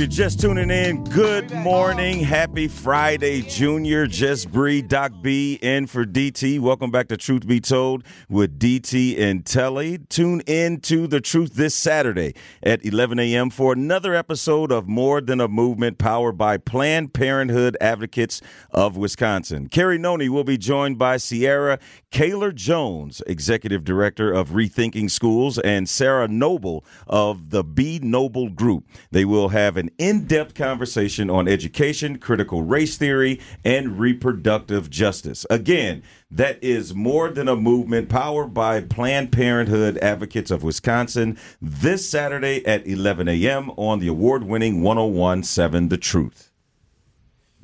you're just tuning in, good morning. Happy Friday, Junior. Just Bree, Doc B, in for DT. Welcome back to Truth Be Told with DT and Telly. Tune in to The Truth this Saturday at 11 a.m. for another episode of More Than a Movement powered by Planned Parenthood Advocates of Wisconsin. Carrie Noni will be joined by Sierra Kaler Jones, Executive Director of Rethinking Schools, and Sarah Noble of the B Noble Group. They will have an in depth conversation on education, critical race theory, and reproductive justice. Again, that is more than a movement powered by Planned Parenthood Advocates of Wisconsin this Saturday at 11 a.m. on the award winning 1017 The Truth.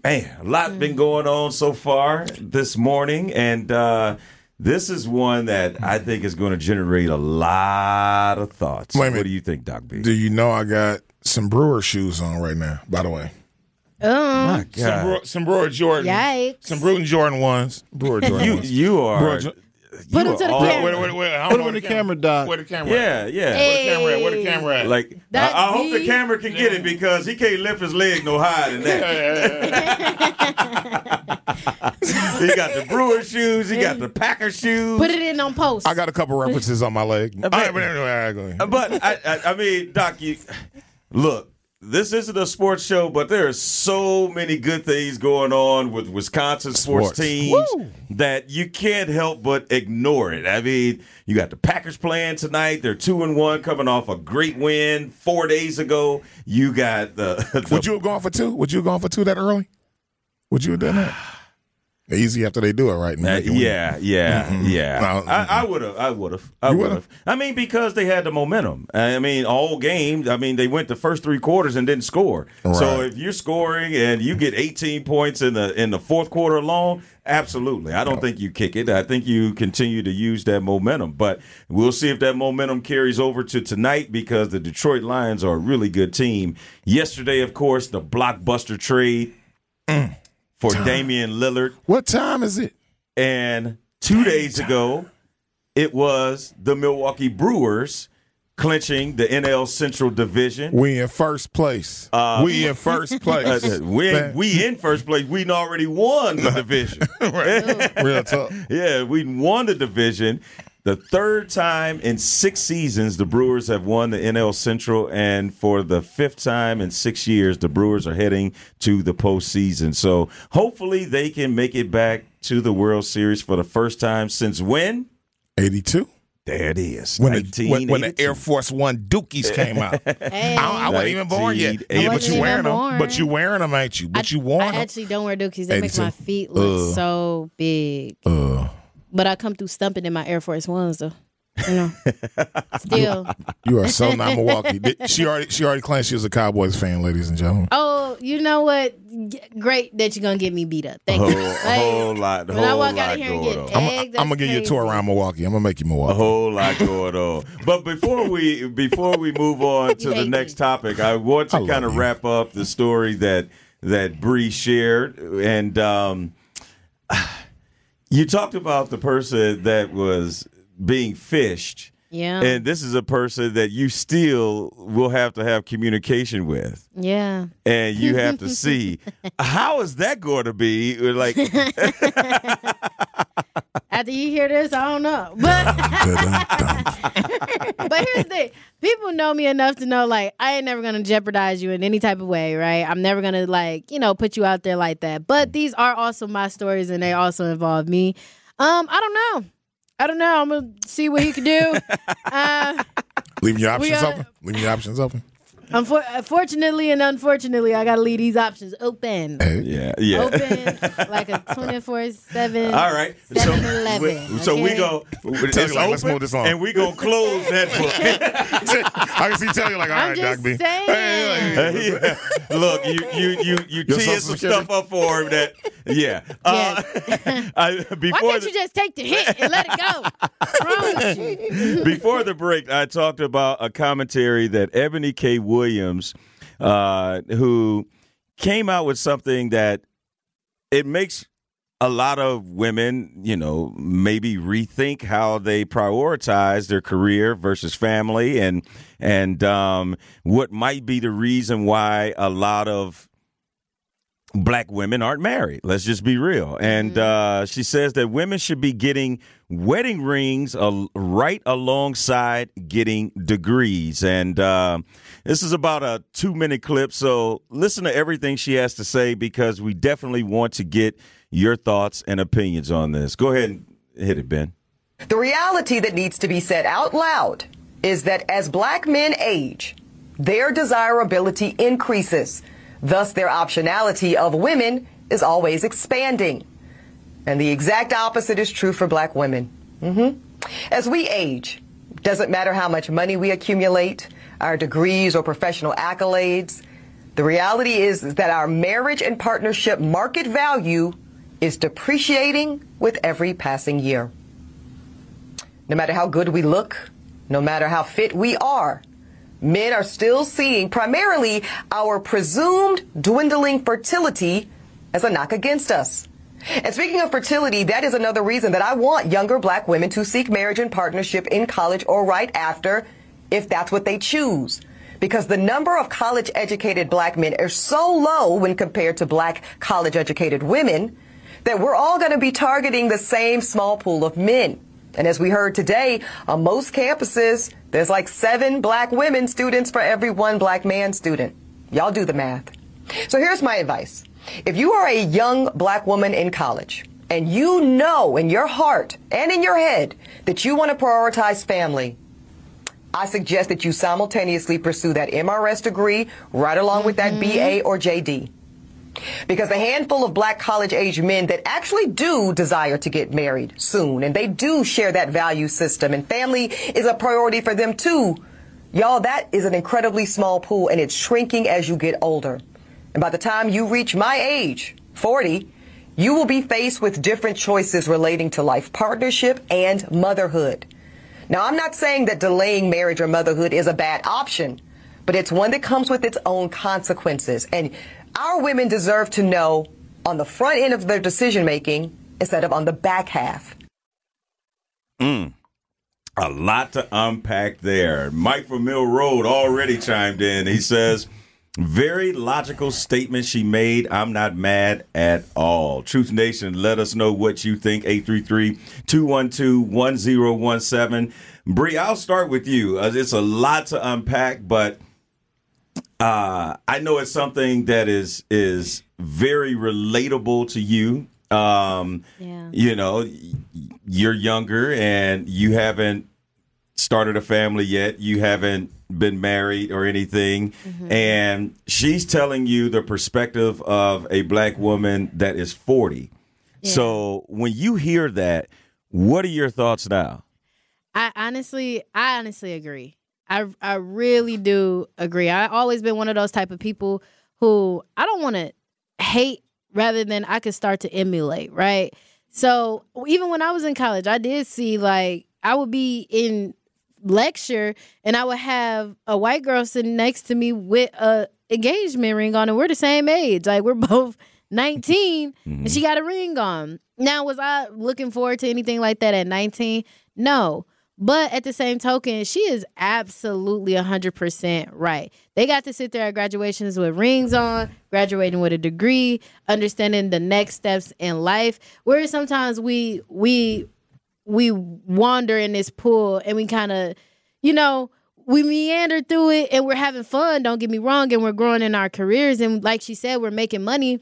Man, a lot been going on so far this morning, and uh, this is one that I think is going to generate a lot of thoughts. Wait a minute. What do you think, Doc B? Do you know I got some Brewer shoes on right now? By the way, Oh My some God. Brewer, some Brewer Jordan, Yikes. some Brewer Jordan ones, Brewer Jordan You ones. you are Brewer Jo- you Put 'em are to the all- camera. Oh, wait, wait, wait, I Put him where in the camera, Doc. Where the camera? Yeah, at? yeah. Where the camera? At? Where the camera? At? Like That's I, I hope the camera can get it because he can't lift his leg no higher than that. he got the Brewer shoes, he got the Packer shoes. Put it in on post. I got a couple references on my leg. All right, but anyway, all right, go ahead. But I, I, I mean, Doc, you look. This isn't a sports show, but there are so many good things going on with Wisconsin sports, Sports. teams that you can't help but ignore it. I mean, you got the Packers playing tonight; they're two and one, coming off a great win four days ago. You got the, the Would you have gone for two? Would you have gone for two that early? Would you have done that? Easy after they do it right. and Uh, make it win. yeah, yeah, yeah. I would have. I would have. I would would've? I mean, because they had the momentum. I mean, all game. I mean, they went the first three quarters and didn't score. So if you're scoring and you get 18 points in the in the fourth quarter alone, absolutely. I don't think you kick it. I think you continue to use that momentum. But we'll see if that momentum carries over to tonight because the Detroit Lions are a really good team. Yesterday, of course, the blockbuster trade for Damian Lillard. What time is it? And two days ago, it was the Milwaukee Brewers clinching the NL Central Division. We in first place. we in first place. Uh, we, we in first place. We already won the division. Real tough. yeah, we won the division. The third time in six seasons, the Brewers have won the NL Central, and for the fifth time in six years, the Brewers are heading to the postseason. So hopefully, they can make it back to the World Series for the first time since when? 82. There it is. When the, when, when the Air Force One Dookies came out. Hey. I, I wasn't even born yet. 1982. Yeah, but wasn't you wearing even them. born. But you wearing them, ain't you? But you worn I them. actually don't wear dookies. They make my feet look Uh. so big. Uh, But I come through stumping in my Air Force Ones though. You know. Still. you are so not Milwaukee. She already she already claimed she was a Cowboys fan, ladies and gentlemen. Oh, you know what? G- Great that you're gonna get me beat up. Thank whole, you. a whole lot, when I whole walk out lot of here and going get on. I'm, I'm gonna give you a tour around Milwaukee. I'm gonna make you Milwaukee. a whole lot going on. But before we before we move on to the next me. topic, I want to kind of you. wrap up the story that that Bree shared, and um, you talked about the person that was being fished. Yeah. And this is a person that you still will have to have communication with. yeah. And you have to see how is that going to be? Uh, like, After you hear this, I don't know. But but here's the thing. People know me enough to know like I ain't never gonna jeopardize you in any type of way, right? I'm never gonna like, you know, put you out there like that. But these are also my stories and they also involve me. Um, I don't know. I don't know. I'm gonna see what he can do. uh, Leaving your options gotta- open. Leaving your options open. Unfor- Fortunately and unfortunately, I gotta leave these options open. Hey, Yeah, yeah. Open like a twenty four seven. All right. So, 7-Eleven, we- so we okay? go. It's like, let's open, move this on. and we gonna close that book. I can see Telly like, all I'm right, Doc B. saying. Hey, Yeah. Look, you you you you Your teeing some Security? stuff up for him that yeah. Uh, I, Why can't the, you just take the hit and let it go? What's wrong with you? before the break, I talked about a commentary that Eboni K. Williams, uh, who came out with something that it makes a lot of women, you know, maybe rethink how they prioritize their career versus family, and and um, what might be the reason why a lot of black women aren't married. Let's just be real. And uh, she says that women should be getting wedding rings uh, right alongside getting degrees. And uh, this is about a two minute clip. So listen to everything she has to say because we definitely want to get your thoughts and opinions on this. Go ahead and hit it, Ben. The reality that needs to be said out loud is that as black men age, their desirability increases. Thus, their optionality of women is always expanding. And the exact opposite is true for black women. hmm As we age, doesn't matter how much money we accumulate, our degrees or professional accolades, the reality is that our marriage and partnership market value is depreciating with every passing year. No matter how good we look, no matter how fit we are, men are still seeing primarily our presumed dwindling fertility as a knock against us. And speaking of fertility, that is another reason that I want younger black women to seek marriage and partnership in college or right after, if that's what they choose. Because the number of college educated black men is so low when compared to black college educated women that we're all going to be targeting the same small pool of men. And as we heard today, on most campuses, there's like seven black women students for every one black man student. Y'all do the math. So here's my advice. If you are a young black woman in college and you know in your heart and in your head that you want to prioritize family, I suggest that you simultaneously pursue that MRS degree right along with that mm-hmm. BA or JD. Because the handful of black college age men that actually do desire to get married soon and they do share that value system and family is a priority for them too. Y'all, that is an incredibly small pool and it's shrinking as you get older. And by the time you reach my age, 40, you will be faced with different choices relating to life partnership and motherhood. Now, I'm not saying that delaying marriage or motherhood is a bad option, but it's one that comes with its own consequences. And our women deserve to know on the front end of their decision making instead of on the back half. Hmm. A lot to unpack there. Mike from Mill Road already chimed in. He says, very logical statement she made. I'm not mad at all. Truth Nation, let us know what you think. 833-212-1017. Bree, I'll start with you. Uh, it's a lot to unpack, but uh, I know it's something that is is very relatable to you. Um, Yeah. You know, you're younger and you haven't started a family yet. You haven't been married or anything. Mm-hmm. And she's telling you the perspective of a black woman that is 40. So when you hear that, what are your thoughts now? I honestly, I honestly agree. I I really do agree. I always been one of those type of people who I don't want to hate rather than I could start to emulate, right? So even when I was in college, I did see like I would be in lecture and I would have a white girl sitting next to me with a engagement ring on and we're the same age. Like we're both 19 and she mm-hmm. got a ring on. Now was I looking forward to anything like that at 19? No. But at the same token, she is absolutely 100% right. They got to sit there at graduations with rings on, graduating with a degree, understanding the next steps in life. Whereas sometimes we we we wander in this pool and we kind of, you know, we meander through it and we're having fun, don't get me wrong, and we're growing in our careers and like she said, we're making money.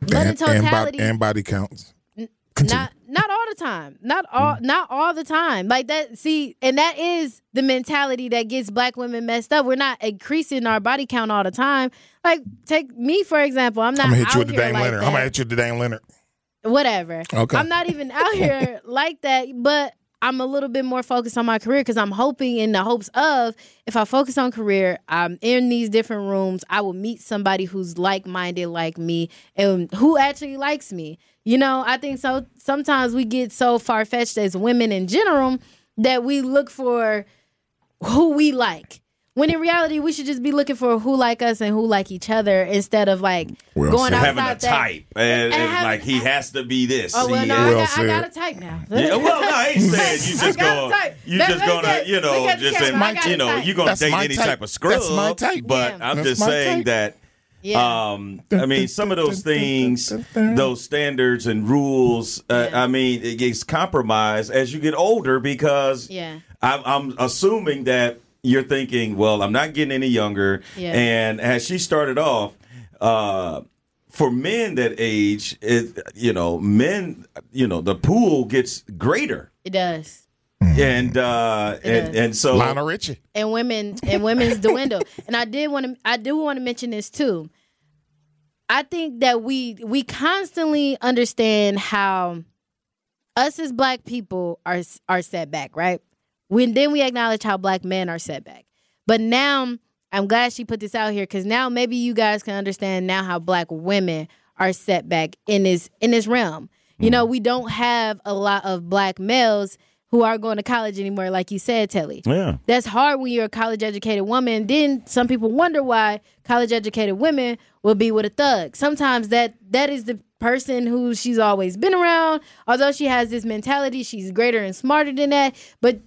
But in and, and, totality, body, and body counts. not not not all the time. Not mm. all not all the time. Like that see, and that is the mentality that gets black women messed up. We're not increasing our body count all the time. Like take me for example. I'm not I'm gonna hit you with the Dame like Leonard. that. I'm gonna hit you with the Dame Lillard. Whatever. Okay. I'm not even out here like that, but I'm a little bit more focused on my career because I'm hoping in the hopes of if I focus on career, I'm in these different rooms, I will meet somebody who's like minded like me and who actually likes me. You know, I think so sometimes we get so far fetched as women in general that we look for who we like. When in reality, we should just be looking for who like us and who like each other instead of like Well going said. outside having a that- type, and, and and having- like he has to be this. Oh well, He no, has- I, Well got, I got a type now. Yeah, well, no, I ain't saying you just got a gonna type. you just gonna you know look just camera. I in, got you know you're gonna That's date any type. type of scrub. That's my type. But Yeah. I'm That's just saying type. that. Yeah. Um, I mean, some of those things, those standards and rules. Uh, Yeah. I mean, it gets compromised as you get older because Yeah. I'm, I'm assuming that you're thinking, well, I'm not getting any younger, Yeah. and as she started off, uh, for men that age, it, you know, men, you know, the pool gets greater, It does. and uh, and does. and so Lionel Richie. and women and women's dwindle. And I did want to I do want to mention this too. I think that we we constantly understand how us as black people are are set back, right? When then we acknowledge how black men are set back. But now I'm glad she put this out here because now maybe you guys can understand now how black women are set back in this in this realm. You know, mm. we don't have a lot of black males who are going to college anymore, like you said, Telly yeah. that's hard when you're a college educated woman. Then some people wonder why college educated women will be with a thug. Sometimes that that is the person who she's always been around. Although she has this mentality, she's greater and smarter than that. But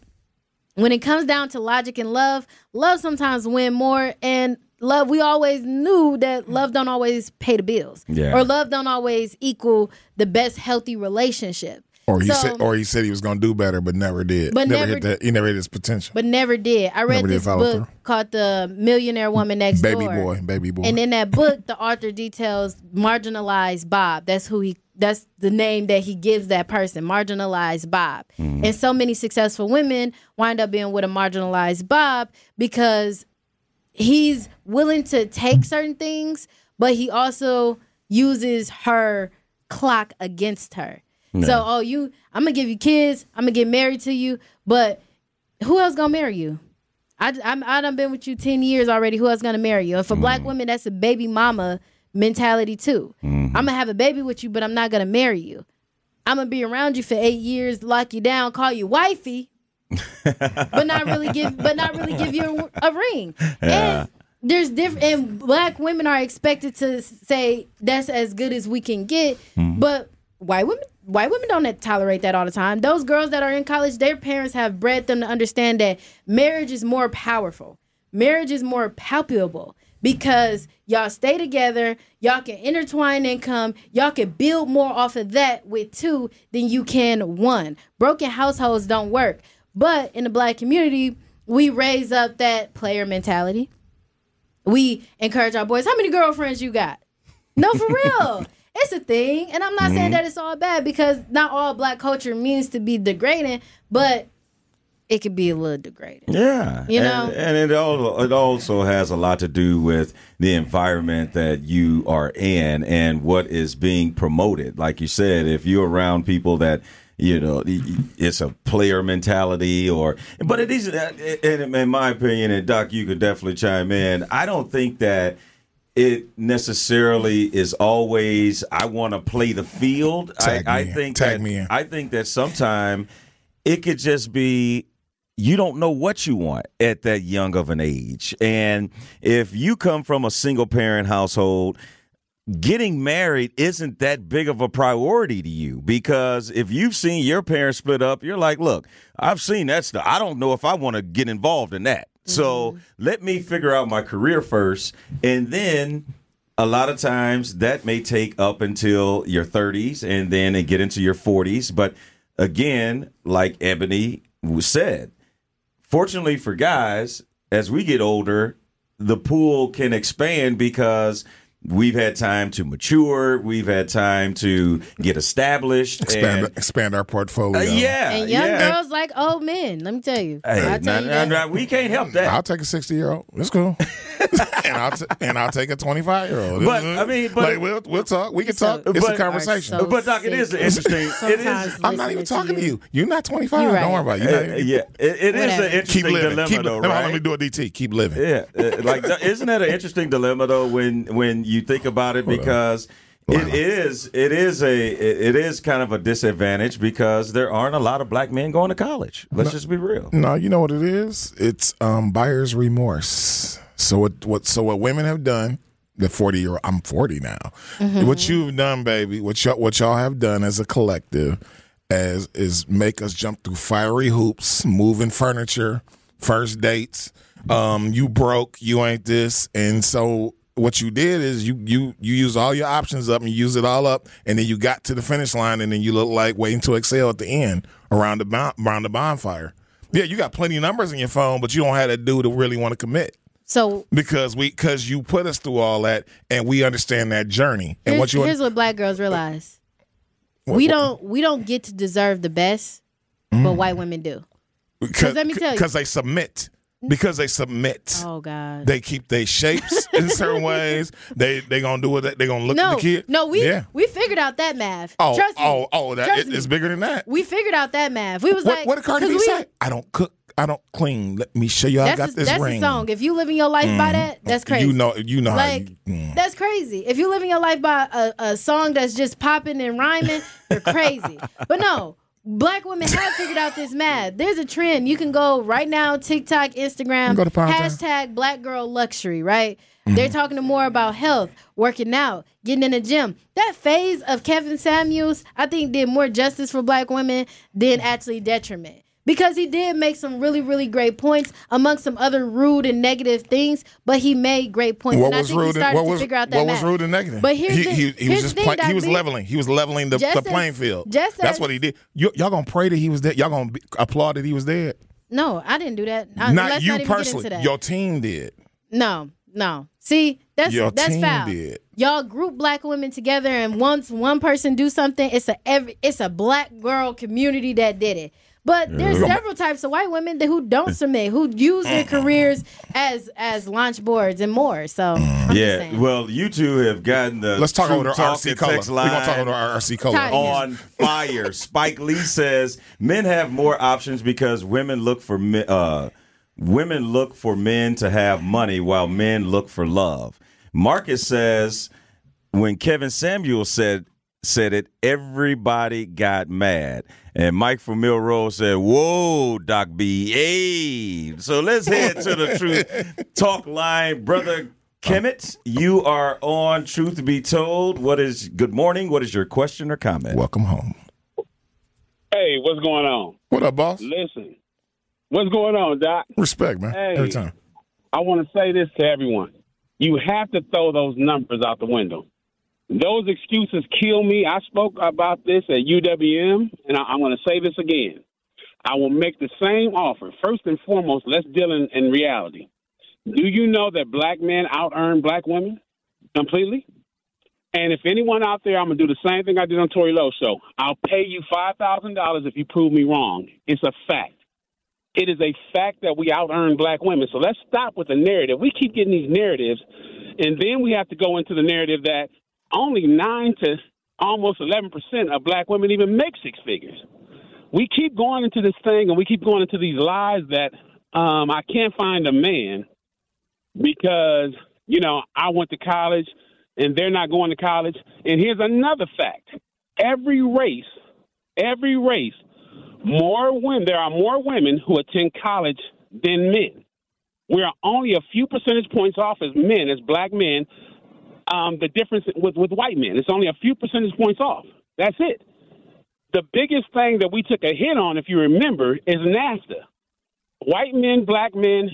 when it comes down to logic and love, love sometimes win more and love we always knew that love don't always pay the bills. Yeah. Or love don't always equal the best healthy relationship. Or he So- said, or he said he was going to do better, but never did. But never, never- hit that. He never hit his potential. but never did. I read Never this book through. called The Millionaire Woman Next baby Door. boy, baby boy. And in that book, the author details marginalized Bob. That's who he. That's the name that he gives that person, marginalized Bob. Mm-hmm. And so many successful women wind up being with a marginalized Bob because he's willing to take certain things, but he also uses her clock against her. So, oh, you, I'm gonna give you kids. I'm gonna get married to you, but who else gonna marry you? I, I'm, I done been with you 10 years already. Who else gonna marry you? And for black mm. women, that's a baby mama mentality too. Mm-hmm. I'm gonna have a baby with you, but I'm not gonna marry you. I'm gonna be around you for eight years, lock you down, call you wifey, but not really give, but not really give you a, a ring. And there's different, and black women are expected to say that's as good as we can get, mm-hmm. but white women. White women don't tolerate that all the time. Those girls that are in college, their parents have bred them to understand that marriage is more powerful. Marriage is more palpable because y'all stay together, y'all can intertwine income, y'all can build more off of that with two than you can one. Broken households don't work. But in the black community, we raise up that player mentality. We encourage our boys, how many girlfriends you got? No, for real. It's a thing. And I'm not saying mm-hmm. that it's all bad because not all black culture means to be degrading, but it could be a little degrading. Yeah, You and, know? and it all it also has a lot to do with the environment that you are in and what is being promoted. Like you said, if you're around people that you know it's a player mentality, or but it is, uh, in, in my opinion, and Doc, you could definitely chime in. I don't think that it necessarily is always I want to play the field. Tag I, I me in. think Tag that, me in. I think that sometimes it could just be you don't know what you want at that young of an age. And if you come from a single parent household, getting married isn't that big of a priority to you because if you've seen your parents split up, you're like, look, I've seen that stuff. I don't know if I want to get involved in that. So mm-hmm. let me figure out my career first. And then a lot of times that may take up until your 30s and then and get into your 40s. But again, like Eboni said, fortunately for guys, as we get older, the pool can expand because We've had time to mature. We've had time to get established. Expand, and, expand our portfolio. uh, yeah, And young yeah. girls like old men. Let me tell you. Hey, I'll nah, tell you nah, nah, we can't help that. I'll take a sixty year old. It's cool. and I'll t- and I'll take a twenty five year old. But, I mean, but- like, we'll we'll talk. We can So- talk. It's But- a conversation. so but Doc, it is interesting. it is. I'm not even talking to you. You're not twenty five. You're Don't worry about it. You're Uh, not- yeah, it, it is an Keep interesting living. dilemma, Keep though, right? Let me do a DT. Keep living. Yeah, uh, like isn't that an interesting dilemma though when when you think about it because Hold it on. is it is a it it is kind of a disadvantage because there aren't a lot of black men going to college. Let's just be real. No, you know what it is? It's um, buyer's remorse. So what, what so what women have done, the 40 year I'm 40 now. What you've done, baby, what y'all, what y'all have done as a collective as is make us jump through fiery hoops, moving furniture, first dates. Um, you broke, you ain't this. And so what you did is you you you use all your options up and you use it all up and then you got to the finish line and then you look like Waiting to Exhale at the end around the bon- around the bonfire. Yeah, you got plenty of numbers in your phone, but you don't have that dude to really want to commit So because we because you put us through all that and we understand that journey. And here's, what you here's what black girls realize: what- we what- don't we don't get to deserve the best, Mm. but white women do. because let me tell you. because they submit because they submit. Oh God. They keep their shapes in certain ways. They they gonna do it. They gonna look no, at the kid. no, we yeah. we figured out that math. Oh Trust me. oh oh that it- it's bigger than that. We figured out that math. We was What like, what did Cardi B we- say? I don't cook. I don't clean. Let me show you. I got a, this that's ring. Mm. a song. If you living your life by that, that's crazy. You know. You know. like how you, mm. that's crazy. If you living your life by a, a song that's just popping and rhyming, you're crazy. but no, black women have figured out this math. There's a trend. You can go right now, TikTok, Instagram, Go to Pound Town. hashtag Black Girl Luxury. Right? They're Mm-hmm. talking more about health, working out, getting in the gym. That phase of Kevin Samuels, I think, did more justice for black women than actually detriment. Because he did make some really, really great points among some other rude and negative things, but he made great points. What and I was think he rude? And, started what to was figure out that what was math. rude and negative? But here's he, the, he, he here's was just thing, play, he was B. leveling. He was leveling the, Just the playing field. just That's as- what he did. You, y'all gonna pray that he was dead. Y'all gonna be, applaud that he was dead. No, I didn't do that. I, not you not personally. Your team did. No, no. See, that's Your that's team foul. did. Y'all group black women together, and once one person do something, it's a every it's a black girl community that did it. But there's several types of white women that, who don't submit, who use their careers as as launch boards and more. So I'm Yeah, saying. well, you two have gotten the Let's talk True our the RC color. We're gonna talk line over the RC color. On fire. Spike Lee says men have more options because women look for men, uh, women look for men to have money while men look for love. Marcus says when Kevin Samuel said said it, everybody got mad. And Mike from Mill Road said, Whoa, Doc B. Hey. So let's head to the truth talk line. Brother Kemet, you are on Truth to Be Told. What is good morning? What is your question or comment? Welcome home. Hey, what's going on? What up, boss? Listen, what's going on, Doc? Respect, man. Hey. Every time. I want to say this to everyone. You have to throw those numbers out the window. Those excuses kill me. I spoke about this at UWM, and I, I'm going to say this again. I will make the same offer. First and foremost, let's deal in, in reality. Do you know that black men out earn black women completely? And if anyone out there, I'm gonna do the same thing I did on Tori Lowe show. I'll pay you five thousand dollars if you prove me wrong. It's a fact. It is a fact that we out earn black women. So let's stop with the narrative. We keep getting these narratives, and then we have to go into the narrative that only nine to almost eleven percent of black women even make six figures. We keep going into this thing, and we keep going into these lies that um, I can't find a man because you know I went to college and they're not going to college. And here's another fact: every race, every race, more women. There are more women who attend college than men. We are only a few percentage points off as men, as black men. Um, the difference with with white men, it's only a few percentage points off. That's it. The biggest thing that we took a hit on, if you remember, is NAFTA. White men, black men,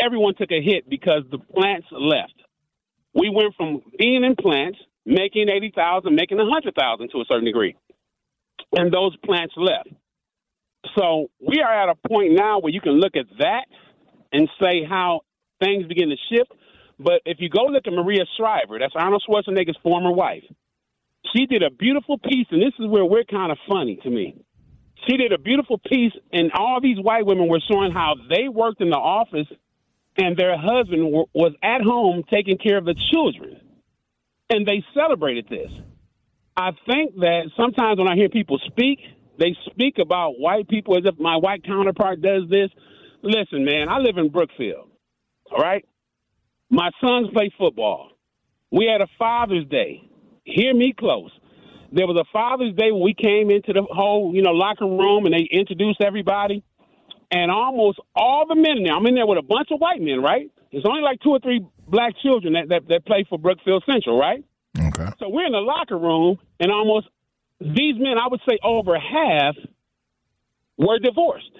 everyone took a hit because the plants left. We went from being in plants, making eighty thousand, making a hundred thousand to a certain degree, and those plants left. So we are at a point now where you can look at that and say how things begin to shift. But if you go look at Maria Shriver, that's Arnold Schwarzenegger's former wife, she did a beautiful piece, and this is where we're kind of funny to me. She did a beautiful piece, and all these white women were showing how they worked in the office and their husband w- was at home taking care of the children. And they celebrated this. I think that sometimes when I hear people speak, they speak about white people as if my white counterpart does this. Listen, man, I live in Brookfield, all right? My sons play football. We had a Father's Day. Hear me close. There was a Father's Day when we came into the whole, you know, locker room and they introduced everybody. And almost all the men in there, I'm in there with a bunch of white men, right? There's only like two or three black children that, that, that play for Brookfield Central, right? Okay. So we're in the locker room, and almost these men, I would say over half, were divorced.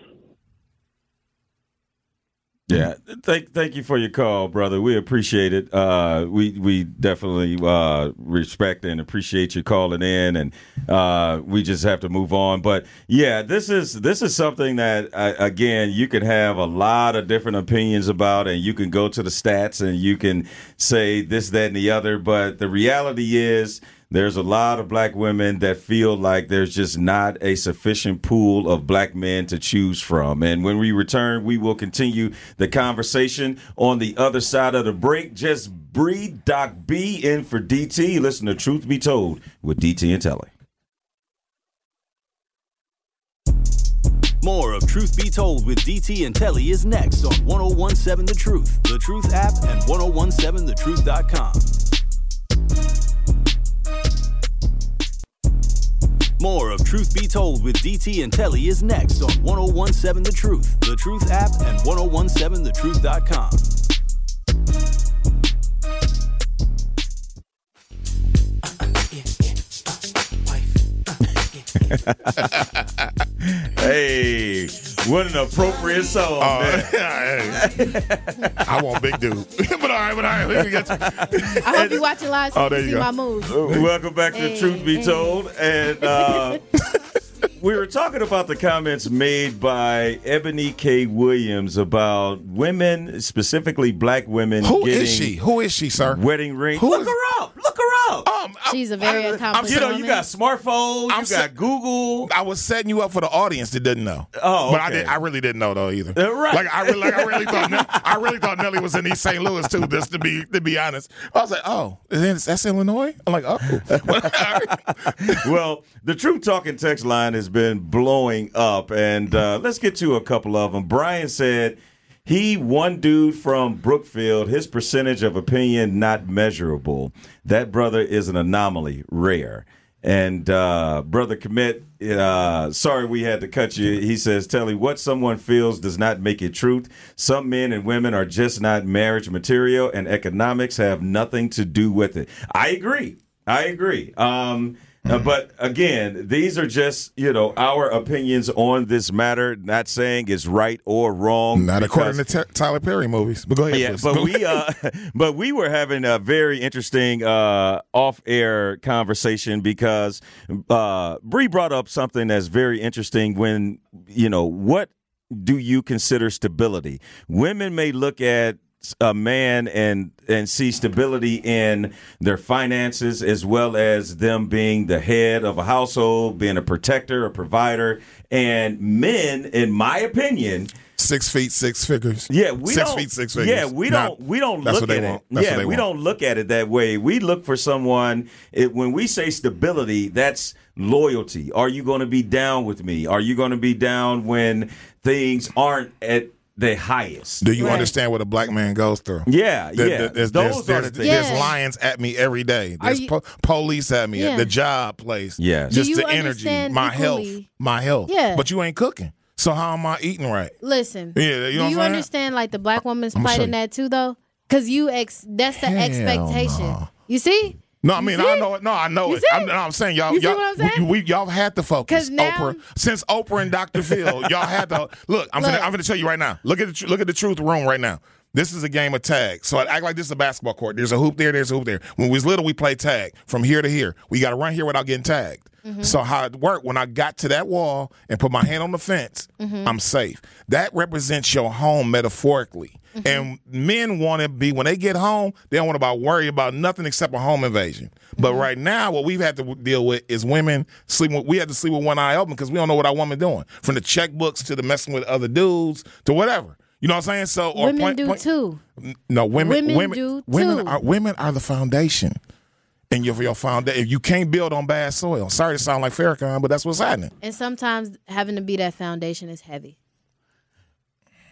Yeah, thank thank you for your call, brother. We appreciate it. Uh, we we definitely uh, respect and appreciate you calling in, and uh, we just have to move on. But yeah, this is this is something that uh, again you can have a lot of different opinions about, and you can go to the stats and you can say this, that, and the other. But the reality is there's a lot of black women that feel like there's just not a sufficient pool of black men to choose from. And when we return, we will continue the conversation on the other side of the break. Just breathe Doc B in for DT. Listen to Truth Be Told with DT and Telly. More of Truth Be Told with DT and Telly is next on 1017 The Truth, The Truth app, and 1017thetruth.com. More of Truth Be Told with DT and Telly is next on 1017 The Truth, The Truth app, and 1017thetruth.com. Hey, what an appropriate song, man. I want big dude. but all right, but all right. Let me get you. I hope you watching live so Oh, you there can you see go. my moves. Welcome back to Hey, Truth Be hey. Told. And uh, we were talking about the comments made by Eboni K. Williams about women, specifically black women, Who getting is she? Who is she, sir? wedding ring. Who Look is- her up. Look her up. Um, She's a very I- accomplished you know, woman. you got smartphones, I'm you sa- got Google. I was setting you up for the audience that didn't know. Oh, but I did. I really didn't know though either. Uh, right. Like I really, like I really thought. I really thought Nelly was in East St. Louis too. Just to be, to be honest, I was like, oh, is it- that's Illinois. I'm like, oh. well, the Truth Talking text line has been blowing up, and uh, let's get to a couple of them. Brian said he, one dude from Brookfield, his percentage of opinion not measurable. That brother is an anomaly, rare. And uh, brother Kemet, uh, sorry we had to cut you. He says, Telly, what someone feels does not make it truth. Some men and women are just not marriage material, and economics have nothing to do with it. I agree. I agree. Um, uh, but again, these are just you know our opinions on this matter. Not saying it's right or wrong. Not according to because- Ty- Tyler Perry movies. But go ahead. yeah, please. but Go we uh, but we were having a very interesting uh, off-air conversation because uh, Bree brought up something that's very interesting. When you know what do you consider stability? Women may look at a man and and see stability in their finances as well as them being the head of a household, being a protector, a provider, and men, in my opinion. six feet, six figures. Yeah, we six don't, feet, six figures. Yeah, we don't. We don't look at it. That's yeah, we want. don't look at it that way. We look for someone. It, when we say stability, that's loyalty. Are you going to be down with me? Are you going to be down when things aren't at the highest? Do you Right. understand what a black man goes through? Yeah, There- yeah. there- There's, Those there's, are the there's, things. there's lions at me every day. There's you- po- police at me Yeah. at the job place. Yeah, Do Just you the energy, understand my health, my health. Yeah. But you ain't cooking. So how am I eating right? Listen. Yeah, you know do I'm you saying? understand like the black woman's I'ma plight in that too though? Cause you ex that's the Hell expectation. no. You see? No, I mean I know it. No, I know You it. I'm, no, I'm saying y'all, You see y'all, what I'm saying? We, we- y'all had to focus. now- Oprah, since Oprah and Dr. Phil, y'all had to look. I'm Look. gonna, I'm gonna tell you right now. Look at the look at the truth room right now. This is a game of tag. So I act like this is a basketball court. There's a hoop there. There's a hoop there. When we was little, we played tag from here to here. We got to run here without getting tagged. Mm-hmm. So how it worked when I got to that wall and put my hand on the fence, mm-hmm. I'm safe. That represents your home metaphorically. Mm-hmm. And men want to be when they get home, they don't want to about worry about nothing except a home invasion. But mm-hmm. right now, what we've had to deal with is women sleeping. With, we had to sleep with one eye open because we don't know what our woman doing, from the checkbooks to the messing with other dudes to whatever. You know what I'm saying? So or Women point- do point- too. no, women. Women Women, do, women too. are women are the foundation, and your your foundation. You can't build on bad soil. Sorry to sound like Farrakhan, but that's what's happening. And sometimes having to be that foundation is heavy.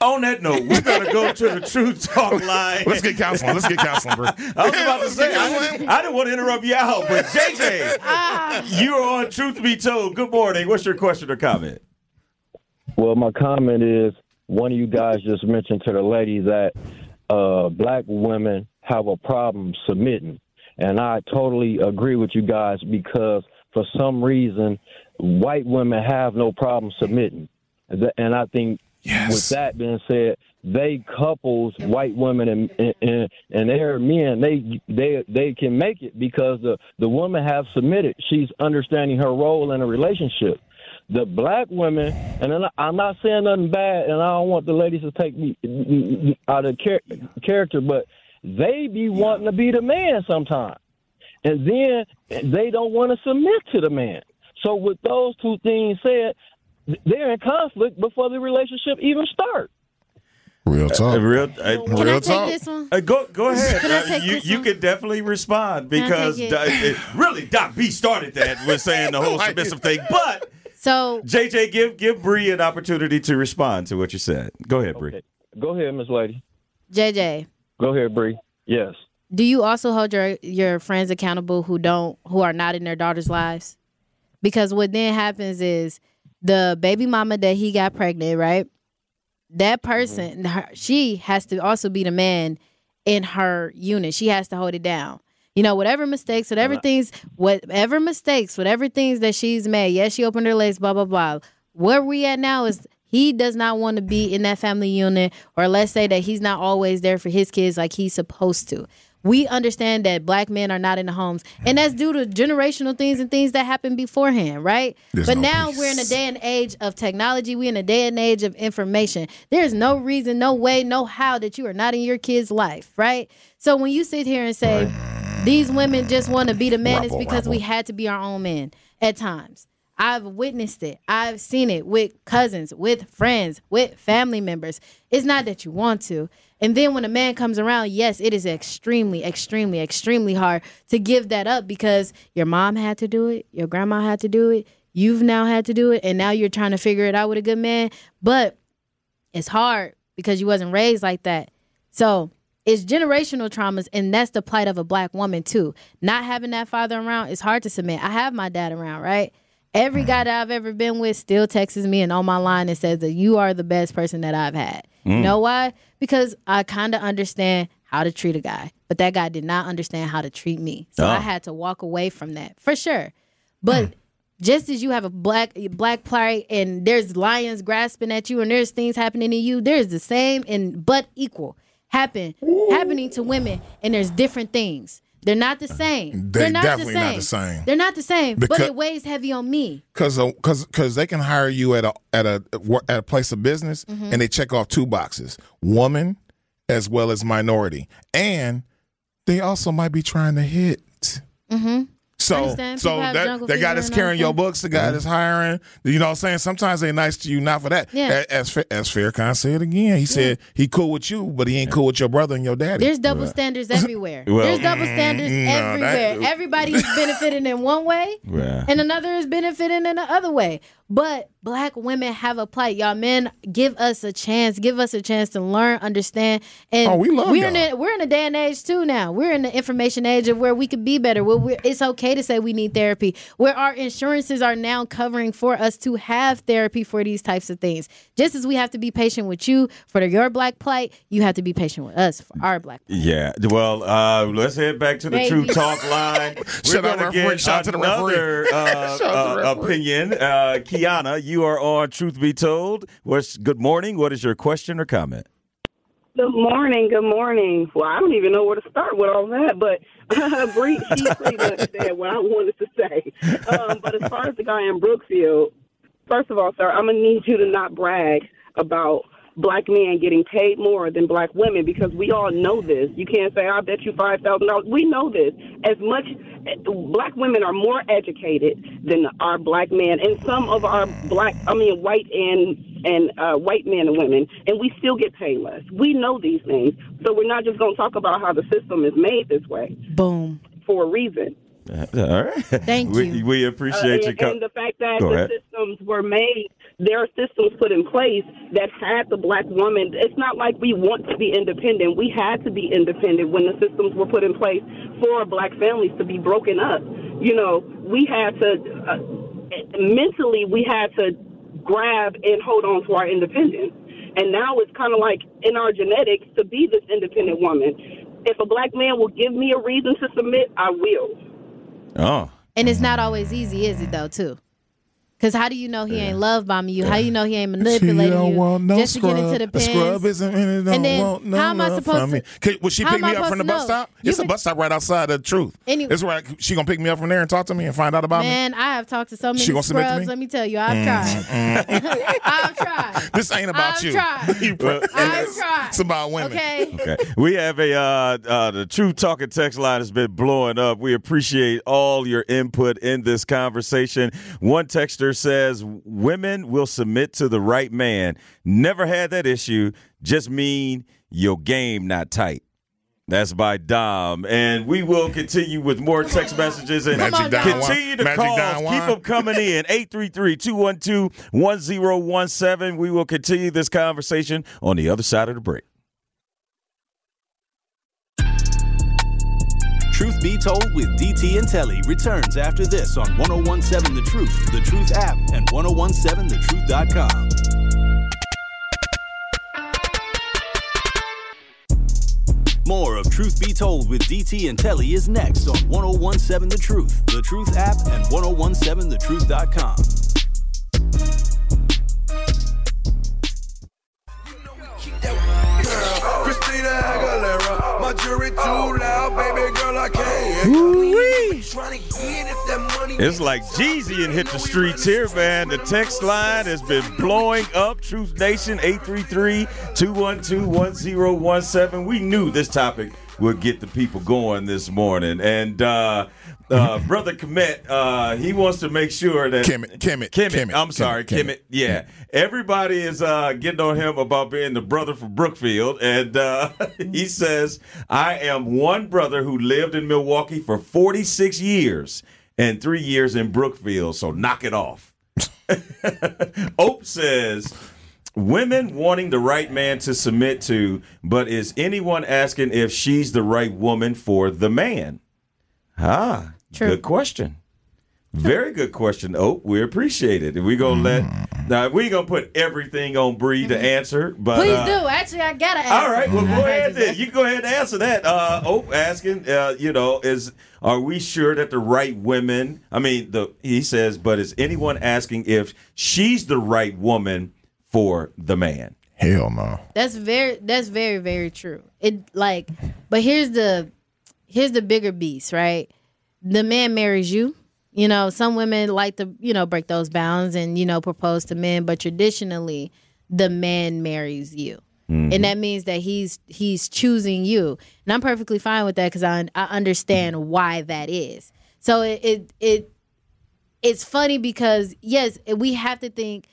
On that note, we're gonna go to the Truth Talk line. Let's get counseling. Let's get counseling, bro. I was about to say, I didn't, I didn't want to interrupt you out, but JJ, you are on Truth Be Told. Good morning. What's your question or comment? Well, my comment is one of you guys just mentioned to the lady that uh, black women have a problem submitting. And I totally agree with you guys because for some reason, white women have no problem submitting. And I think Yes. with that being said, they couples, white women and and, and, their men, they they they can make it because the the woman have submitted. She's understanding her role in a relationship. The black women, and I'm not, I'm not saying nothing bad, and I don't want the ladies to take me out of char- character, but they be wanting to be the man sometimes, and then they don't want to submit to the man. So with those two things said, they're in conflict before the relationship even starts. Real Uh, talk. real, uh, Can Real I take talk. this one? uh, go go ahead. Can I Uh, you this you one? can definitely respond Can I because take it? Doc- it- really Doc B started that with saying the whole submissive thing. But So JJ, give give Bree an opportunity to respond to what you said. Go ahead, Bree. Okay. Go ahead, Miss Lady. JJ, Go ahead, Bree. Yes. do you also hold your your friends accountable who don't who are not in their daughters' lives? Because what then happens is the baby mama that he got pregnant, right? That mm-hmm. person, her, she has to also be the man in her unit. She has to hold it down. You know, whatever mistakes, whatever things, whatever mistakes, whatever things that she's made. Yes, she opened her legs, blah blah blah. Where we at now is he does not want to be in that family unit, or let's say that he's not always there for his kids like he's supposed to. We understand that black men are not in the homes, and that's due to generational things and things that happened beforehand, right? There's but no now peace. we're in a day and age of technology. We're in a day and age of information. There's no reason, no way, no how that you are not in your kid's life, right? So when you sit here and say these women just want to be the man, it's because we had to be our own men at times. I've witnessed it. I've seen it with cousins, with friends, with family members. It's not that you want to. And then when a man comes around, yes, it is extremely, extremely, extremely hard to give that up because your mom had to do it, your grandma had to do it, you've now had to do it, and now you're trying to figure it out with a good man. But it's hard because you wasn't raised like that. So it's generational traumas, and that's the plight of a black woman too. Not having that father around is hard to submit. I have my dad around, right? Every guy that I've ever been with still texts me and on my line and says that you are the best person that I've had. You mm. know why? Because I kind of understand how to treat a guy, but that guy did not understand how to treat me. So Oh. I had to walk away from that for sure. But mm. just as you have a black black plight and there's lions grasping at you and there's things happening to you, there's the same and but equal happen happening to women and there's different things. They're not the same. They They're not definitely the same. not the same. They're not the same, but it weighs heavy on me. Cause, uh, cause, cause they can hire you at a at a at a place of business, Mm-hmm. and they check off two boxes: woman, as well as minority, and they also might be trying to hit. Mm-hmm. So, so People that jungle the guy that's carrying your books, the guy that's hiring, you know what I'm saying? Sometimes they're nice to you, not for that. Yeah. A- As Fa- as Farrakhan said again, he said he cool with you, but he ain't cool with your brother and your daddy. There's double standards everywhere. Well- There's double standards Mm, no, everywhere. that- Everybody is benefiting in one way, Yeah. and another is benefiting in the other way. But black women have a plight. Y'all men, give us a chance. Give us a chance to learn, understand. And Oh, we love we're in y'all. a, we're in a day and age too now. We're in the information age of where we could be better. Where we're, it's okay to say we need therapy. Where our insurances are now covering for us to have therapy for these types of things. Just as we have to be patient with you for your black plight, you have to be patient with us for our black. plight. Yeah. Well, uh, let's head back to the Baby. True Talk line. We're Shout out gonna referee. get Shout out to the referee. another uh, Shout out to the uh, referee. opinion. Uh, Kiana, you are on Truth Be Told. What's good morning? What is your question or comment? Good morning. Good morning. Well, I don't even know where to start with all that, but uh, Bree, she pretty much said what I wanted to say. Um, but as far as the guy in Brookfield, first of all, sir, I'm gonna need you to not brag about black men getting paid more than black women because we all know this. You can't say, "I bet you five thousand dollars." We know this. As much black women are more educated than our black men, and some of our black, I mean, white and and uh, white men and women, and we still get paid less. We know these things, so we're not just going to talk about how the system is made this way. Boom. For a reason. All right. Thank we, you. We appreciate Uh, you. and, co- and the fact that Go the ahead. systems were made, there are systems put in place that had the black woman. It's not like we want to be independent. We had to be independent when the systems were put in place for black families to be broken up. You know, we had to uh, mentally we had to grab and hold on to our independence. And now it's kind of like in our genetics to be this independent woman. If a black man will give me a reason to submit, I will. Oh. And it's not always easy, is it though, too? Because how do you know he ain't love bombing you? How you know he ain't She manipulating don't you want no just scrub. to get into the A pins? scrub isn't and it don't And then want no how am I supposed to- me. Can- will she pick me up from the bus know? stop? You It's a bus stop right outside of Truth. Any- it's right. She gonna pick me up from there and talk to me and find out about me. Man, I have talked to so many She gonna submit to me? Let me tell you, I've Mm, tried. I've tried. This ain't about I've you. tried. You pro- I've tried. It's about women. Okay. Okay. We have a uh, uh, the True Talking text line has been blowing up. We appreciate all your input in this conversation. One texter says women will submit to the right man. Never had that issue. Just mean your game not tight. That's by Dom, and we will continue with more text messages and Magic continue to. Don Keep them coming in 833-212-1017. We will continue this conversation on the other side of the break. Truth Be Told with DT and Telly returns after this on 1017 The Truth, The Truth app, and 1017thetruth.com. More of Truth Be Told with DT and Telly is next on 1017 The Truth, The Truth app, and 1017thetruth.com. Christina Aguilera, my jury too loud, baby girl, I can't. It's like Jeezy and hit the streets here, man. The text line has been blowing up. Truth Nation 833-212-1017. We knew this topic would get the people going this morning. And uh uh, brother Kemet, uh, he wants to make sure that Kemet, Kemet, Kemet, Kemet, I'm sorry, Kemet, Kemet, yeah. Everybody is uh, getting on him about being the brother from Brookfield, and uh, he says, "I am one brother who lived in Milwaukee for 46 years and three years in Brookfield. So knock it off." Ope says. Women wanting the right man to submit to, but is anyone asking if she's the right woman for the man? Ah, True. good question. Very good question, Oh, We appreciate it. We gonna let now we gonna put everything on Bree to answer, but Please uh, do. Actually, I gotta ask. all right, well, go ahead you then. You can go ahead and answer that. Uh, Ope asking, uh, you know, is are we sure that the right women? I mean, the he says, but is anyone asking if she's the right woman for the man? Hell no. That's very that's very very true. It like but here's the here's the bigger beast, right? The man marries you. You know, some women like to, you know, break those bounds and, you know, propose to men, but traditionally the man marries you. And mm-hmm. that means that he's he's choosing you. And I'm perfectly fine with that cuz I I understand mm-hmm. why that is. So it it, it it's funny because yes, we have to think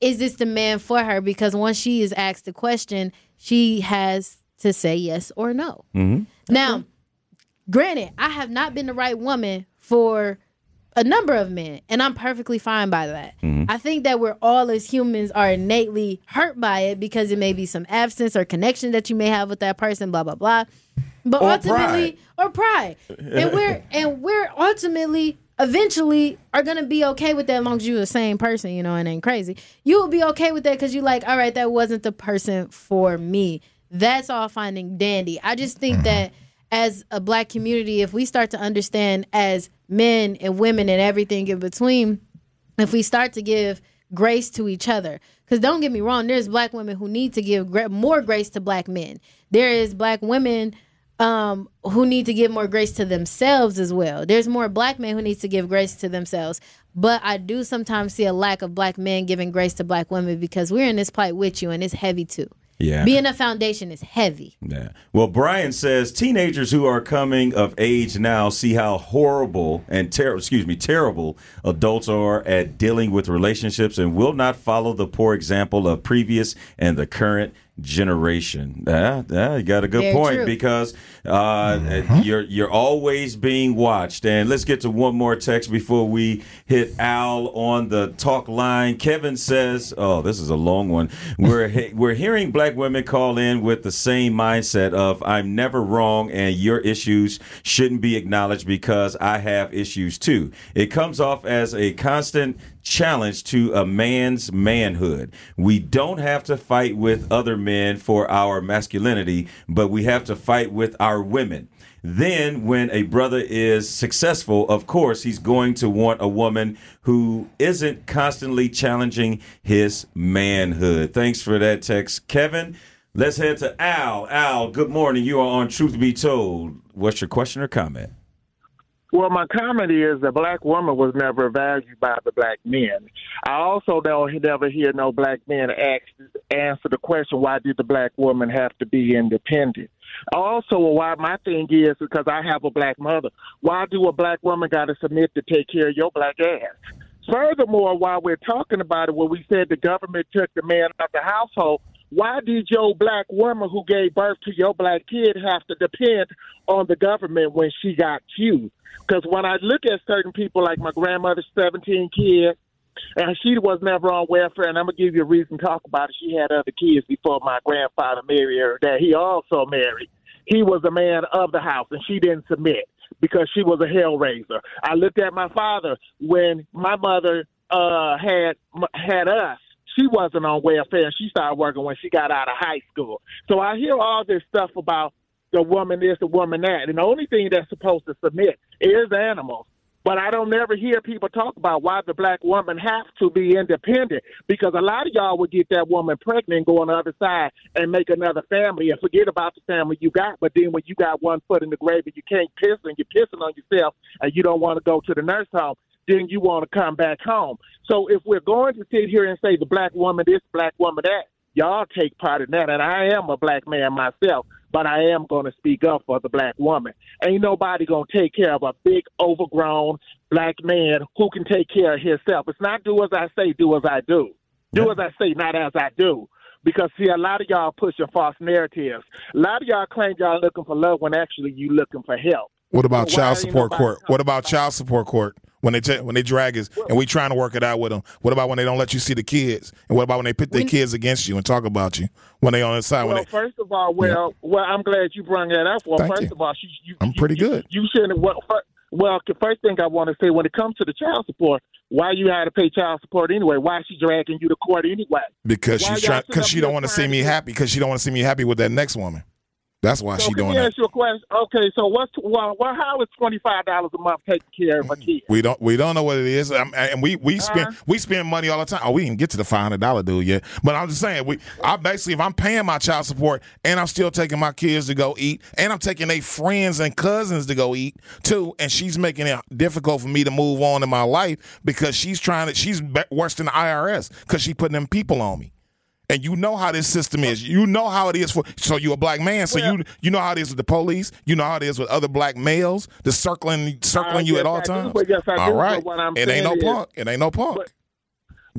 is this the man for her? Because once she is asked the question, she has to say yes or no. Mm-hmm. Now, granted, I have not been the right woman for a number of men, and I'm perfectly fine by that. Mm-hmm. I think that we're all as humans are innately hurt by it because it may be some absence or connection that you may have with that person, blah blah blah. But Or ultimately, or pride, and we're and we're ultimately eventually are gonna be okay with that as long as you're the same person, you know, and ain't crazy. You will be okay with that because you're like, all right, that wasn't the person for me. That's all fine and dandy. I just think mm-hmm. that as a black community, if we start to understand as men and women and everything in between, if we start to give grace to each other. Because don't get me wrong, there's black women who need to give more grace to black men. There is black women um, who need to give more grace to themselves as well. There's more black men who needs to give grace to themselves. But I do sometimes see a lack of black men giving grace to black women because we're in this plight with you and it's heavy too. Yeah. Being a foundation is heavy. Yeah. Well, Brian says teenagers who are coming of age now see how horrible and terrible, excuse me, terrible adults are at dealing with relationships and will not follow the poor example of previous and the current generation. Yeah, yeah, you got a good Very point true. because uh, you're you're always being watched. And let's get to one more text before we hit Al on the talk line. Kevin says, "Oh, this is a long one. We're he- we're hearing black women call in with the same mindset of I'm never wrong and your issues shouldn't be acknowledged because I have issues too. It comes off as a constant." Challenge to a man's manhood. We don't have to fight with other men for our masculinity, but we have to fight with our women. Then, when a brother is successful, of course, he's going to want a woman who isn't constantly challenging his manhood. Thanks for that text, Kevin. Let's head to Al. Al, good morning. You are on Truth Be Told. What's your question or comment? Well, my comment is the black woman was never valued by the black men. I also don't never hear no black men ask answer the question why did the black woman have to be independent. Also, why my thing is because I have a black mother. Why do a black woman got to submit to take care of your black ass? Furthermore, while we're talking about it, when we said the government took the man out of the household, why did your black woman who gave birth to your black kid have to depend on the government when she got you? Because when I look at certain people, like my grandmother's 17 kids, and she was never on welfare, and I'm to give you a reason to talk about it. She had other kids before my grandfather married her that he also married. He was a man of the house, and she didn't submit because she was a hellraiser. I looked at my father when my mother uh, had had us she wasn't on welfare. She started working when she got out of high school. So I hear all this stuff about the woman this, the woman that, and the only thing that's supposed to submit is animals. But I don't ever hear people talk about why the black woman has to be independent because a lot of y'all would get that woman pregnant and go on the other side and make another family and forget about the family you got. But then when you got one foot in the grave and you can't piss and you're pissing on yourself and you don't want to go to the nurse home, then you want to come back home. So if we're going to sit here and say the black woman this, black woman that, y'all take part in that. And I am a black man myself, but I am going to speak up for the black woman. Ain't nobody going to take care of a big, overgrown black man who can take care of himself. It's not do as I say, do as I do. Do as I say, not as I do. Because see, a lot of y'all pushing false narratives. A lot of y'all claim y'all looking for love when actually you looking for help. What about So child support court? What about child support court when they ta- when they drag us and we trying to work it out with them? What about when they don't let you see the kids? And what about when they pit their kids against you and talk about you when they on the side? Well, when they, first of all, well, well, I'm glad you brought that up. Well, Thank first you. of all, you, you, I'm pretty you, good. You, you shouldn't. Well, well, the first thing I want to say when it comes to the child support, why you had to pay child support anyway? Why is she dragging you to court anyway? because Why she's trying because she don't want to see me happy because she don't want to see me happy with that next woman. That's why So she doing me that. ask you a question? Okay, so what's well, well how is twenty five dollars a month taking care of a kid? We don't we don't know what it is, um, and we we spend Uh-huh. we spend money all the time. Oh, we didn't get to the five hundred dollar dude yet, but I'm just saying we. I basically if I'm paying my child support and I'm still taking my kids to go eat, and I'm taking their friends and cousins to go eat too, and she's making it difficult for me to move on in my life because she's trying to she's worse than the IRS because she putting them people on me. And you know how this system is. You know how it is for. So you're a black man. So you you know how it is with the police. You know how it is with other black males. The circling uh, circling you yes, at all I do, times. but yes, all do, right. but what I'm it ain't no punk. It ain't no punk.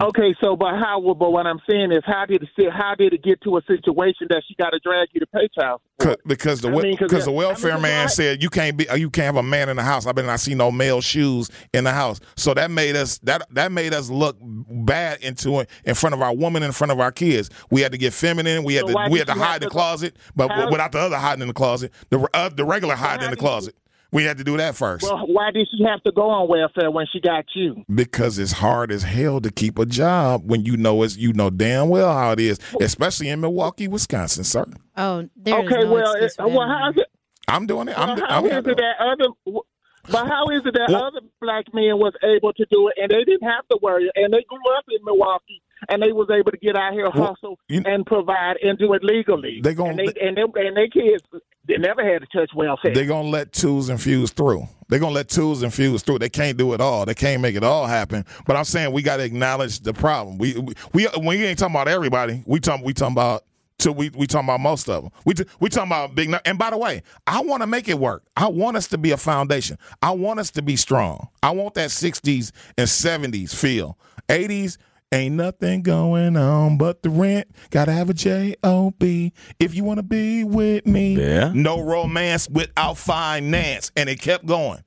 Okay, so but how? But what I'm saying is, how did it sit- how did it get to a situation that she got to drag you to pay child? Because the I wel- mean, 'cause because the welfare I mean, man why- said you can't be you can't have a man in the house. I better not see no male shoes in the house. So that made us that that made us look bad into it in front of our woman, in front of our kids. We had to get feminine. We had So to we had to hide the closet, but how- without the other hiding in the closet, the uh, the regular hiding in the closet. We had to do that first. Well, why did she have to go on welfare when she got you? because it's hard as hell to keep a job when you know it's you know damn well how it is, especially in Milwaukee, Wisconsin, sir. Oh, there is okay, no well, it, well, how's it? I'm doing it. I'm, well, I'm, how is it that other? But how is it that other black men was able to do it and they didn't have to worry and they grew up in Milwaukee and they was able to get out here, Well, hustle you- and provide and do it legally. They gon- and they and they, and they kids they never had to touch welfare. They're gonna let twos and through. They're gonna let twos and through. They can't do it all. They can't make it all happen. But I'm saying we gotta acknowledge the problem. We we, we we ain't talking about everybody. We talking we talking about we we talking about most of them. We we talking about big. And by the way, I want to make it work. I want us to be a foundation. I want us to be strong. I want that 60s and 70s feel. 80s. Ain't nothing going on but the rent. Gotta have a J-O-B if you want to be with me. Yeah. No romance without finance. And it kept going.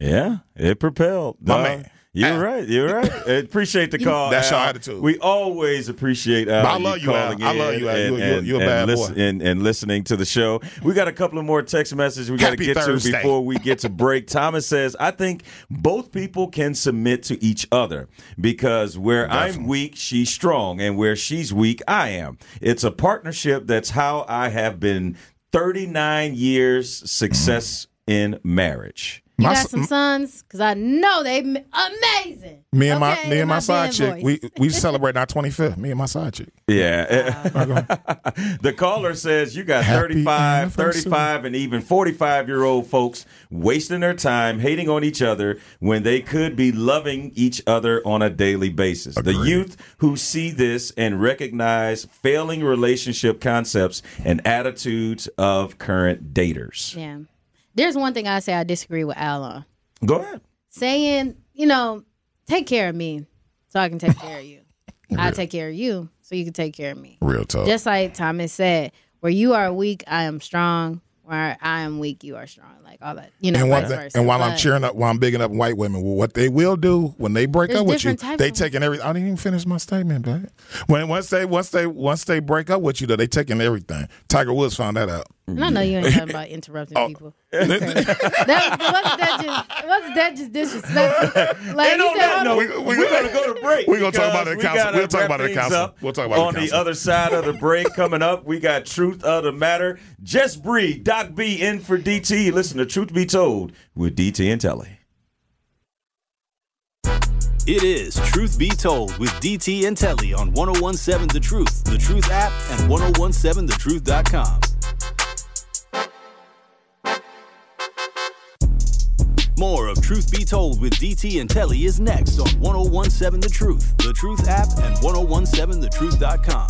Yeah, it propelled. My dog. man. You're right. You're right. I appreciate the call. That's your Al. attitude. We always appreciate Al. But I love you, Al. I love you, Al. and- and- you a and bad boy. And, and listening to the show. We got a couple of more text messages we got to get Thursday. to before we get to break. Thomas says, "I think both people can submit to each other because where I'm weak, she's strong, and where she's weak, I am. It's a partnership. That's how I have been 39 years success in marriage." You My got some sons? Because I know they amazing. Me and my me and in my side chick, voice. we we celebrate our 25th. Me and my side chick. Yeah. the caller says you got Happy 35, 35, and even 45 year old folks wasting their time hating on each other when they could be loving each other on a daily basis. The youth who see this and recognize failing relationship concepts and attitudes of current daters. Yeah. There's one thing I say I disagree with Al on. Go ahead. Saying, you know, take care of me so I can take care of you. I take care of you so you can take care of me. Real talk. Just like Thomas said, where you are weak, I am strong. Where I am weak, you are strong. Like all that, you know, and, vice versa. and while I'm cheering up, while I'm bigging up white women, well, what they will do when they break up with you, they taking every. I didn't even finish my statement, babe. When once they once they once they break up with you, though, they taking everything. Tiger Woods found that out. And I know you ain't talking about interrupting Oh. people. That, wasn't that just wasn't that just disrespectful? Like And you on said, that hold note, we, are going to go to break. We're gonna talk about because it in we council. gotta We'll talk wrap about it in things council. up. We'll talk about it in On the other side of the break coming up, we got Truth of the Matter. Just Bree, Doc B in for DT. Listen to Truth Be Told with DT and Telly. It is Truth Be Told with DT and Telly on 1017 The Truth, The Truth app, and 1017thetruth.com. Of Truth Be Told with DT and Telly is next on 1017 The Truth, The Truth app, and 1017thetruth.com.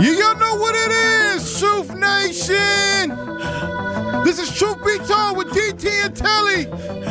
Y'all know what it is, Truth Nation. This is Truth Be Told with DT and Telly.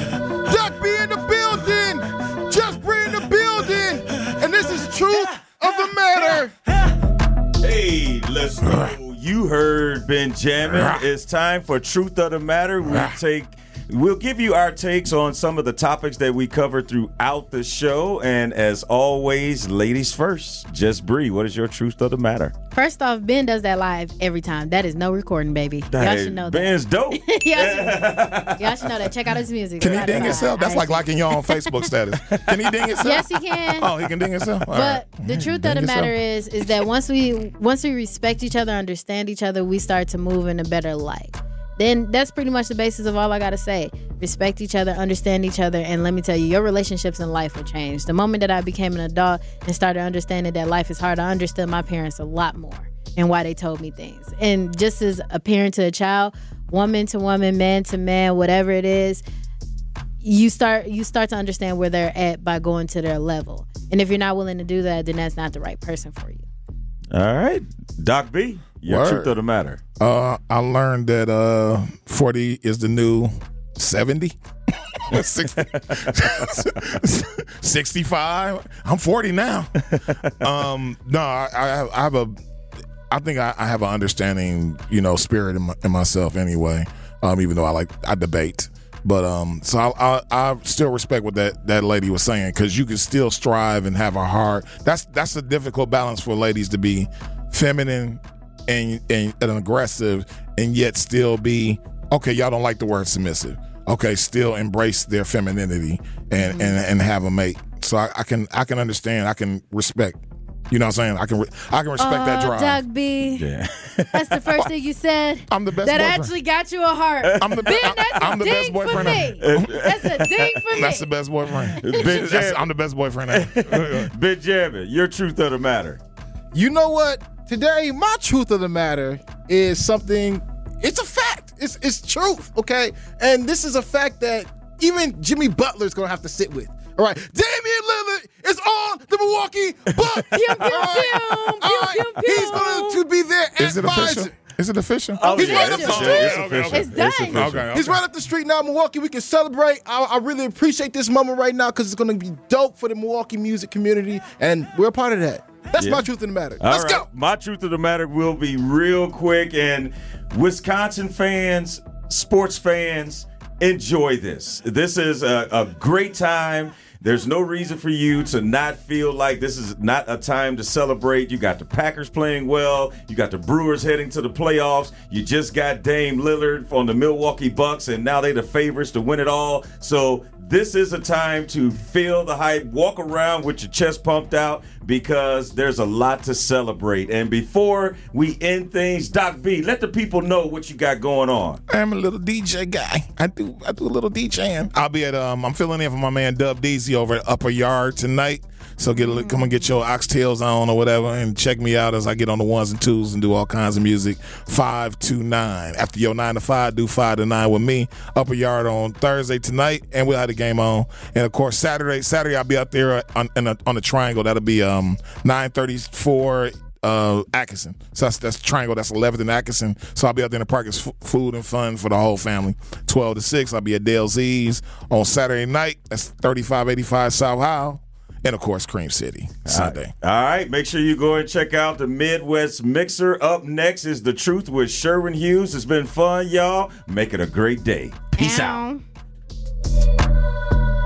Heard Benjamin. It's time for Truth of the Matter. We take we'll give you our takes on some of the topics that we cover throughout the show. And as always, ladies first. Just Bree, what is your truth of the matter? First off, Ben does that live every time. That is no recording, baby. Y'all should know that. Ben's dope. y'all, should, y'all should know that. Check out his music. Can he Spotify, ding himself? That's like IG. liking your own Facebook status. Can he ding himself? Yes, he can. Oh, he can ding himself. All But right. the mm-hmm. truth Ding of the yourself. matter is, is that once we once we respect each other, understand each other, we start to move in a better light. Then that's pretty much the basis of all I gotta say. Respect each other, understand each other, and let me tell you, your relationships in life will change. The moment that I became an adult and started understanding that life is hard, I understood my parents a lot more and why they told me things. And just as a parent to a child, woman to woman, man to man, whatever it is, you start you start to understand where they're at by going to their level. And if you're not willing to do that, then that's not the right person for you. All right. Doc B, your Word. truth of the matter. Uh, I learned that uh, 40 is the new 70. 60 65. I'm 40 now. Um, no, I, I, have, I have a, I think I, I have an understanding, you know, spirit in, my, in myself anyway. Um, even though I like I debate, but um, so I, I, I still respect what that that lady was saying because you can still strive and have a heart. That's that's a difficult balance for ladies to be feminine and, and, and aggressive and yet still be okay y'all don't like the word submissive okay still embrace their femininity and mm-hmm. and, and have a mate so I, I can i can understand i can respect You know what I'm saying? I can re- I can respect that Oh, drive. Doug B. Yeah. That's the first thing you said. I'm the best That boyfriend. actually got you a heart. I'm the, Ben, that's I'm a the best boyfriend. for me. That's a ding for me. That's the best boyfriend. Ben I'm the best boyfriend. ever. Benjamin, your truth of the matter. You know what? Today, my truth of the matter is something. It's a fact. It's it's truth. Okay, and this is a fact that even Jimmy Butler's gonna have to sit with. All right, Damian Lillard is on the Milwaukee Bucks. Pew, pew, All right, pew, all right. pew, pew, He's going to be there is at Is it official? Is it official? Oh, He's yeah, right it's up the official. street. It's official. It's done. official. Okay, okay. He's right up the street now in Milwaukee. We can celebrate. I, I really appreciate this moment right now because it's going to be dope for the Milwaukee music community, and we're a part of that. That's Yeah. my truth in the matter. All Let's right. go. My truth of the matter will be real quick. And Wisconsin fans, sports fans, enjoy this. This is a, a great time. There's no reason for you to not feel like this is not a time to celebrate. You got the Packers playing well. You got the Brewers heading to the playoffs. You just got Dame Lillard on the Milwaukee Bucks, and now they the favorites to win it all. So this is a time to feel the hype, walk around with your chest pumped out because there's a lot to celebrate. And before we end things, Doc B, let the people know what you got going on. I'm a little DJ guy. I do I do a little DJing. I'll be at um I'm filling in for my man Dub Deasy over at Upper Yard tonight. So get a, come and get your oxtails on or whatever and check me out as I get on the ones and twos and do all kinds of music. Five to nine. After your nine to five, do five to nine with me. Upper Yard on Thursday tonight, and we'll have the game on. And of course Saturday, Saturday I'll be out there on a, on the triangle. That'll be um nine thirty four uh, Atkinson. So that's that's triangle. That's 11th and Atkinson. So I'll be out there in the park. It's f- food and fun for the whole family. 12 to 6. I'll be at Dale Z's on Saturday night. That's 3585 South Howell. And of course, Cream City Sunday. All right, make sure you go and check out the Midwest Mixer. Up next is The Truth with Sherwin Hughes. It's been fun, y'all. Make it a great day. Peace out. Ow.